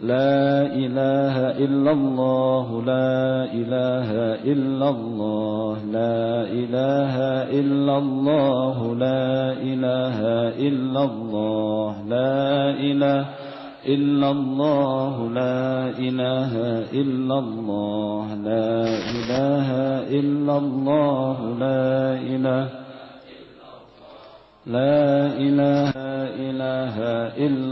لا إله إلا الله لا إله إلا الله لا إله إلا الله لا إله إلا الله لا إله إلا الله لا إله إلا الله لا إله إلا الله لا إله لا إله إلا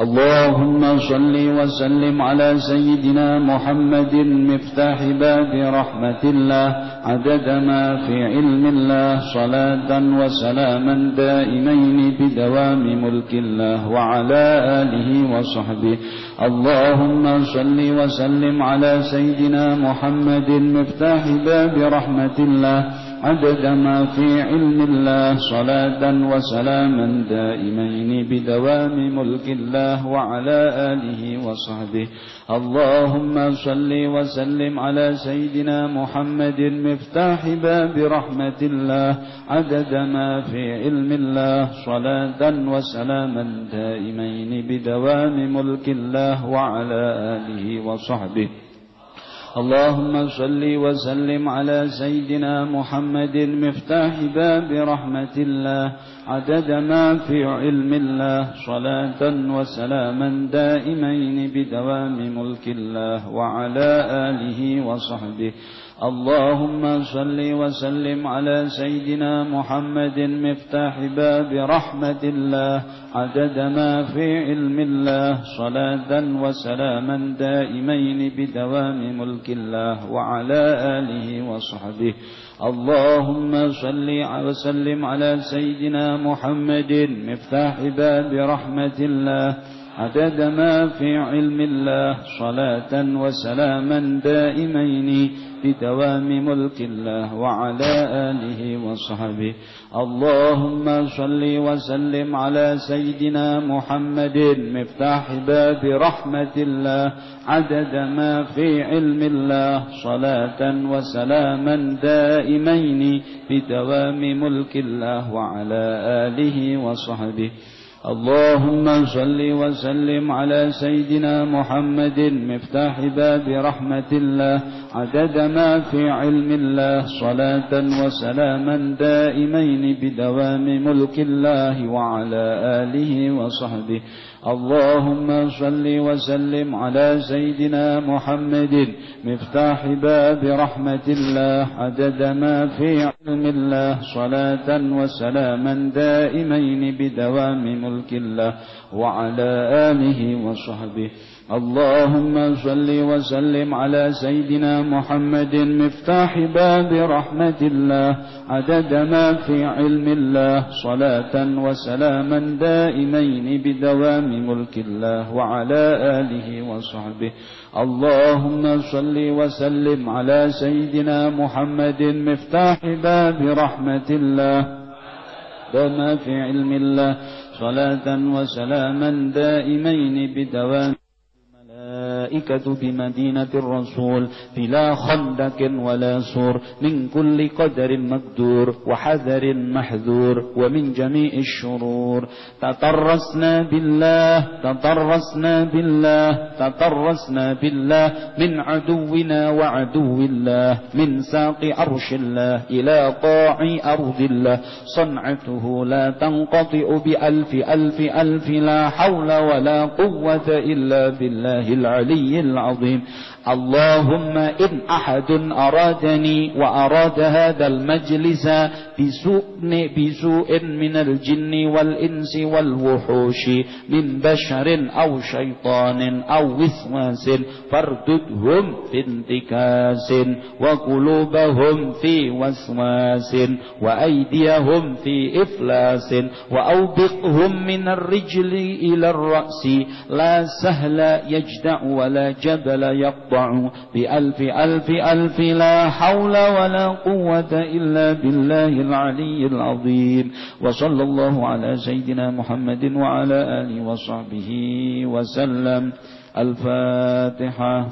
اللهم صل وسلم على سيدنا محمد مفتاح باب رحمة الله عدد ما في علم الله صلاة وسلاما دائمين بدوام ملك الله وعلى آله وصحبه. اللهم صل وسلم على سيدنا محمد مفتاح باب رحمة الله. عدد ما في علم الله صلاة وسلاما دائمين بدوام ملك الله وعلى آله وصحبه. اللهم صل وسلم على سيدنا محمد مفتاح باب رحمة الله. عدد ما في علم الله صلاة وسلاما دائمين بدوام ملك الله وعلى آله وصحبه. اللهم صل وسلم على سيدنا محمد مفتاح باب رحمة الله عدد ما في علم الله صلاة وسلاما دائمين بدوام ملك الله وعلى آله وصحبه. اللهم صل وسلم على سيدنا محمد مفتاح باب رحمة الله عدد ما في علم الله صلاة وسلاما دائمين بدوام ملك الله وعلى آله وصحبه. اللهم صل وسلم على سيدنا محمد مفتاح باب رحمة الله عدد ما في علم الله صلاة وسلاما دائمين بدوام ملك الله وعلى آله وصحبه. اللهم صل وسلم على سيدنا محمد. مفتاح باب رحمة الله. عدد ما في علم الله صلاة وسلاما دائمين بدوام ملك الله وعلى آله وصحبه. اللهم صل وسلم على سيدنا محمد مفتاح باب رحمة الله عدد ما في علم الله صلاة وسلاما دائمين بدوام ملك الله وعلى آله وصحبه. اللهم صل وسلم على سيدنا محمد. مفتاح باب رحمة الله عدد ما في علم الله صلاة وسلاما دائمين بدوام ملك الله وعلى آله وصحبه. اللهم صل وسلم على سيدنا محمد مفتاح باب رحمة الله عدد ما في علم الله صلاة وسلاما دائمين بدوام ملك الله وعلى آله وصحبه. اللهم صل وسلم على سيدنا محمد مفتاح باب رحمة الله. دام في علم الله صلاة وسلاما دائمين بدوام الملائكة بمدينة الرسول بلا خندق ولا سور من كل قدر مقدور وحذر محذور ومن جميع الشرور. تطرسنا بالله تطرسنا بالله تطرسنا بالله من عدونا وعدو الله من ساق عرش الله إلى قاع أرض الله. صنعته لا تنقطع بألف ألف ألف لا حول ولا قوة إلا بالله العلي العظيم. اللهم إن أحد أرادني وأراد هذا المجلس بسوء, بسوء من الجن والإنس والوحوش من بشر أو شيطان أو وسواس فارددهم في انتكاس وقلوبهم في وسواس وأيديهم في إفلاس وأوبقهم من الرجل إلى الرأس. لا سهل يجدع ولا جبل يقطع يقطع بألف ألف ألف لا حول ولا قوة إلا بالله العلي العظيم. وصلى الله على سيدنا محمد وعلى آله وصحبه وسلم. الفاتحة.